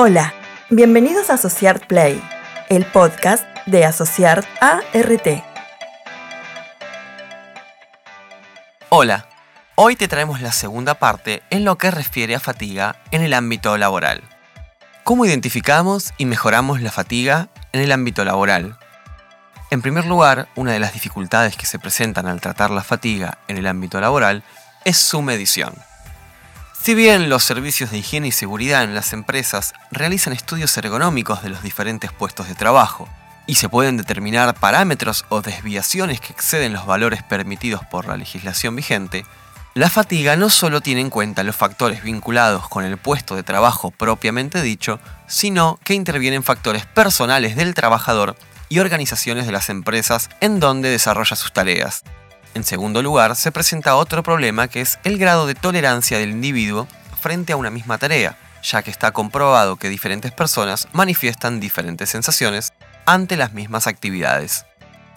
Hola, bienvenidos a Asociart Play, el podcast de Asociart ART. Hola, hoy te traemos la segunda parte en lo que refiere a fatiga en el ámbito laboral. ¿Cómo identificamos y mejoramos la fatiga en el ámbito laboral? En primer lugar, una de las dificultades que se presentan al tratar la fatiga en el ámbito laboral es su medición. Si bien los servicios de higiene y seguridad en las empresas realizan estudios ergonómicos de los diferentes puestos de trabajo y se pueden determinar parámetros o desviaciones que exceden los valores permitidos por la legislación vigente, la fatiga no solo tiene en cuenta los factores vinculados con el puesto de trabajo propiamente dicho, sino que intervienen factores personales del trabajador y organizaciones de las empresas en donde desarrolla sus tareas, en segundo lugar, se presenta otro problema que es el grado de tolerancia del individuo frente a una misma tarea, ya que está comprobado que diferentes personas manifiestan diferentes sensaciones ante las mismas actividades.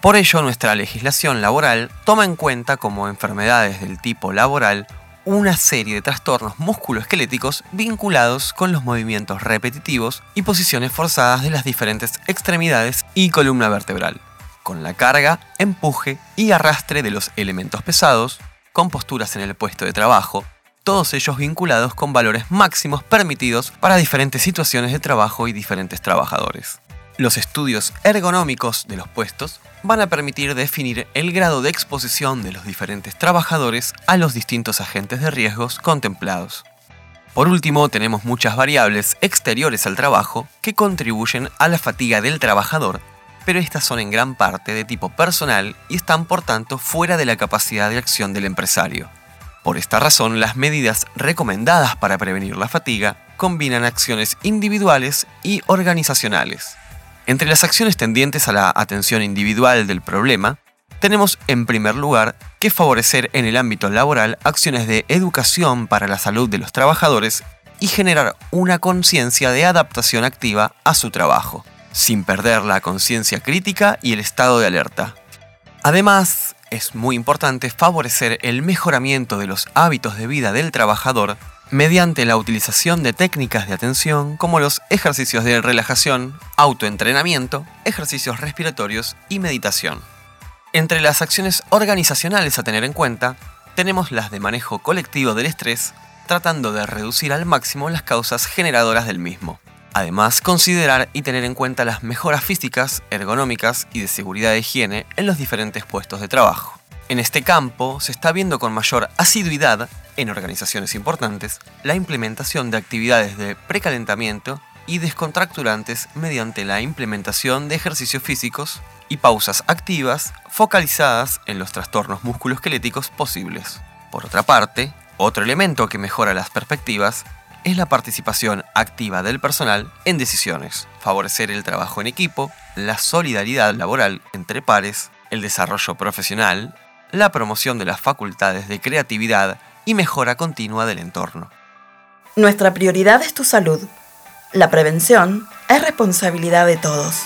Por ello, nuestra legislación laboral toma en cuenta como enfermedades del tipo laboral una serie de trastornos musculoesqueléticos vinculados con los movimientos repetitivos y posiciones forzadas de las diferentes extremidades y columna vertebral con la carga, empuje y arrastre de los elementos pesados, con posturas en el puesto de trabajo, todos ellos vinculados con valores máximos permitidos para diferentes situaciones de trabajo y diferentes trabajadores. Los estudios ergonómicos de los puestos van a permitir definir el grado de exposición de los diferentes trabajadores a los distintos agentes de riesgos contemplados. Por último, tenemos muchas variables exteriores al trabajo que contribuyen a la fatiga del trabajador pero estas son en gran parte de tipo personal y están por tanto fuera de la capacidad de acción del empresario. Por esta razón, las medidas recomendadas para prevenir la fatiga combinan acciones individuales y organizacionales. Entre las acciones tendientes a la atención individual del problema, tenemos en primer lugar que favorecer en el ámbito laboral acciones de educación para la salud de los trabajadores y generar una conciencia de adaptación activa a su trabajo sin perder la conciencia crítica y el estado de alerta. Además, es muy importante favorecer el mejoramiento de los hábitos de vida del trabajador mediante la utilización de técnicas de atención como los ejercicios de relajación, autoentrenamiento, ejercicios respiratorios y meditación. Entre las acciones organizacionales a tener en cuenta, tenemos las de manejo colectivo del estrés, tratando de reducir al máximo las causas generadoras del mismo. Además, considerar y tener en cuenta las mejoras físicas, ergonómicas y de seguridad de higiene en los diferentes puestos de trabajo. En este campo se está viendo con mayor asiduidad, en organizaciones importantes, la implementación de actividades de precalentamiento y descontracturantes mediante la implementación de ejercicios físicos y pausas activas focalizadas en los trastornos musculoesqueléticos posibles. Por otra parte, otro elemento que mejora las perspectivas es la participación activa del personal en decisiones, favorecer el trabajo en equipo, la solidaridad laboral entre pares, el desarrollo profesional, la promoción de las facultades de creatividad y mejora continua del entorno. Nuestra prioridad es tu salud. La prevención es responsabilidad de todos.